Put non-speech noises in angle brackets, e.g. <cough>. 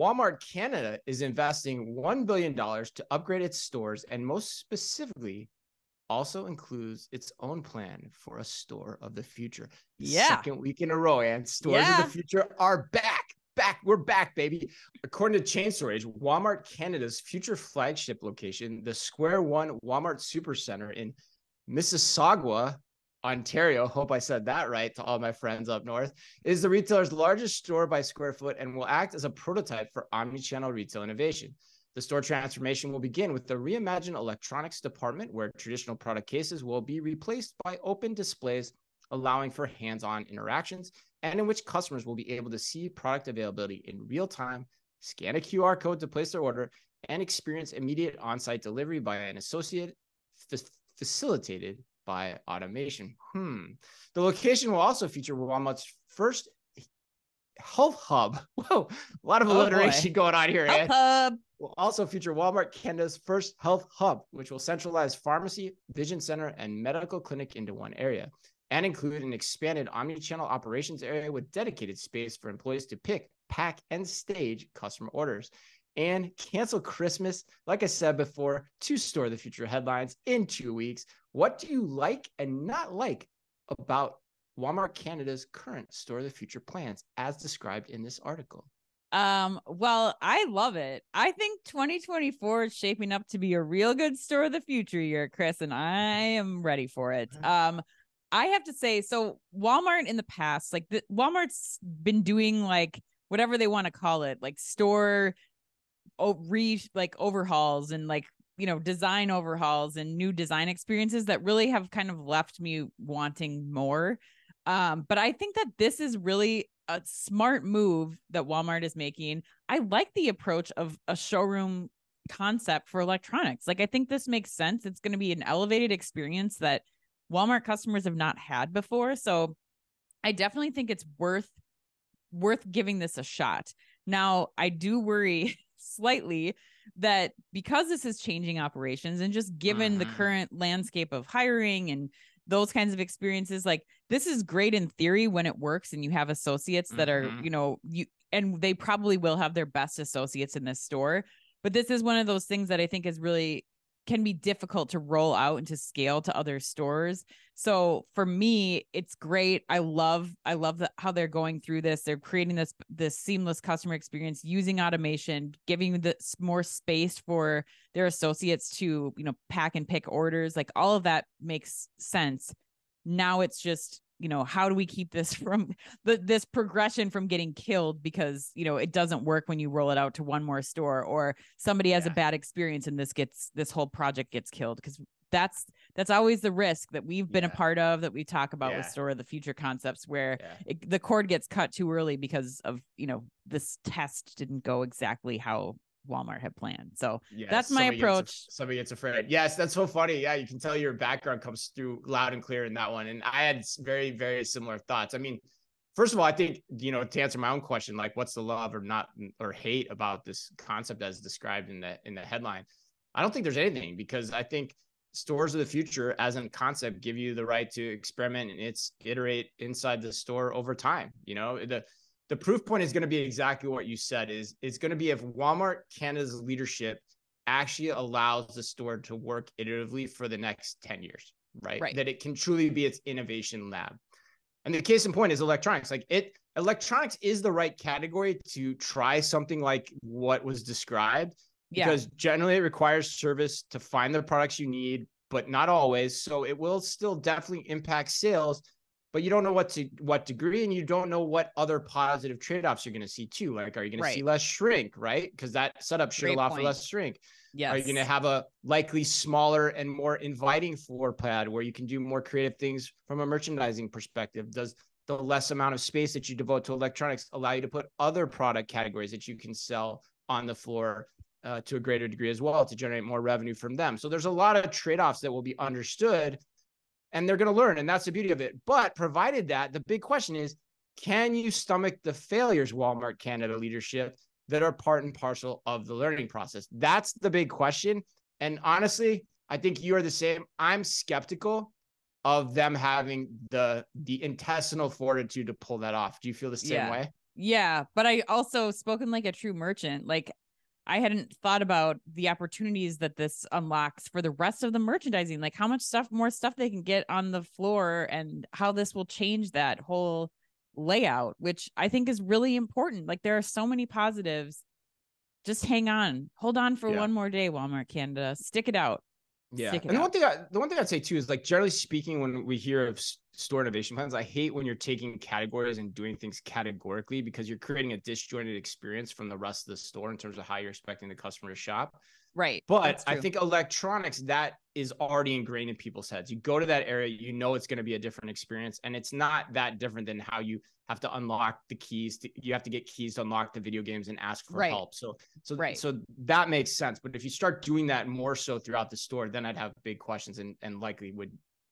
Walmart Canada is investing $1 billion to upgrade its stores and most specifically also includes its own plan for a store of the future. Yeah. Second week in a row, and stores Yeah. of the future are back. Back, we're back, baby. According to Chain Store Age, Walmart Canada's future flagship location, the Square One Walmart Supercenter in Mississauga, Ontario. <laughs> Hope I said that right to all my friends up north. Is the retailer's largest store by square foot and will act as a prototype for omnichannel retail innovation. The store transformation will begin with the reimagined electronics department, where traditional product cases will be replaced by open displays, allowing for hands on interactions, and in which customers will be able to see product availability in real time, scan a QR code to place their order, and experience immediate on site delivery by an associate fa- facilitated by automation. Hmm. The location will also feature Walmart's first health hub. <laughs> Whoa, a lot of Oh, boy. alliteration going on here. Help eh? hub. will also feature Walmart Canada's first health hub, which will centralize pharmacy, vision center, and medical clinic into one area, and include an expanded omnichannel operations area with dedicated space for employees to pick, pack, and stage customer orders. And cancel Christmas, like I said before, to store the future headlines in two weeks. What do you like and not like about Walmart Canada's current store of the future plans, as described in this article? Um, well, I love it. I think 2024 is shaping up to be a real good store of the future year, Chris, and I am ready for it. Mhm. Um, I have to say, so Walmart in the past, like the Walmart's been doing like whatever they want to call it, like store oh, re like overhauls and like you know design overhauls and new design experiences that really have kind of left me wanting more. Um, but I think that this is really a smart move that Walmart is making. I like the approach of a showroom concept for electronics. Like I think this makes sense. It's going to be an elevated experience that Walmart customers have not had before. So I definitely think it's worth worth giving this a shot. Now, I do worry <laughs> slightly that because this is changing operations and just given the Mhm. current landscape of hiring and those kinds of experiences like this is great in theory when it works and you have associates that are Mhm. you know you and they probably will have their best associates in this store but this is one of those things that i think is really can be difficult to roll out and to scale to other stores. So for me it's great. I love i love the, how they're going through this. They're creating this this seamless customer experience using automation giving the s- more space for their associates to you know pack and pick orders. Like all of that makes sense. Now it's just you know how do we keep this <laughs> from the, this progression from getting killed because you know it doesn't work when you roll it out to one more store or somebody has a bad experience and this gets this whole project gets killed. Because that's that's always the risk that we've been a part of that we talk about with store of the future concepts where Yeah. it, the cord gets cut too early because of you know this test didn't go exactly how Walmart had planned. So Yeah, That's my somebody gets af- approach. somebody gets afraid. Yes, that's so funny. Yeah, you can tell your background comes through loud and clear in that one. And I had very, very similar thoughts. I mean, first of all, I think you know to answer my own question, like what's the love or not mm, or hate about this concept as described in the in the headline? I don't think there's anything because I think stores of the future as a concept give you the right to experiment and it's iterate inside the store over time. You know, the the proof point is going to be exactly what you said is it's going to be if Walmart Canada's leadership actually allows the store to work iteratively for the next 10 years, right? Right. That it can truly be its innovation lab. And the case in point is electronics. Like it electronics is the right category to try something like what was described yeah, because generally it requires service to find the products you need, but not always. So it will still definitely impact sales, but you don't know what to what degree, and you don't know what other positive trade-offs you're going to see too. Like, are you going to see less shrink, right? Because that setup should Great allow for less shrink. yeah Are you going to have a likely smaller and more inviting floor pad where you can do more creative things from a merchandising perspective? Does the less amount of space that you devote to electronics allow you to put other product categories that you can sell on the floor uh, to a greater degree as well to generate more revenue from them? So there's a lot of trade offs that will be understood and they're going to learn. And that's the beauty of it. But provided that, the big question is can you stomach the failures, Walmart Canada leadership, that are part and parcel of the learning process? That's the big question. And honestly, I think you are the same. I'm skeptical of them having the the intestinal fortitude to pull that off. Do you feel the same Yeah. way? Yeah, but I also spoken like a true merchant. Like I hadn't thought about the opportunities that this unlocks for the rest of the merchandising, like how much stuff more stuff they can get on the floor and how this will change that whole layout, which I think is really important. Like there are so many positives. Just hang on. Hold on for Yeah. one more day, Walmart Canada. Stick it out. Yeah, Stick it and the out. one thing I, the one thing I'd say too is like generally speaking, when we hear of store innovation plans, I hate when you're taking categories and doing things categorically because you're creating a disjointed experience from the rest of the store in terms of how you're expecting the customer to shop. Right. But I think electronics that is already ingrained in people's heads. You go to that area, you know it's going to be a different experience, and it's not that different than how you have to unlock the keys. To, you have to get keys to unlock the video games and ask for Right. help. So, so, Right. so that makes sense. But if you start doing that more so throughout the store, then I'd have big questions and and likely would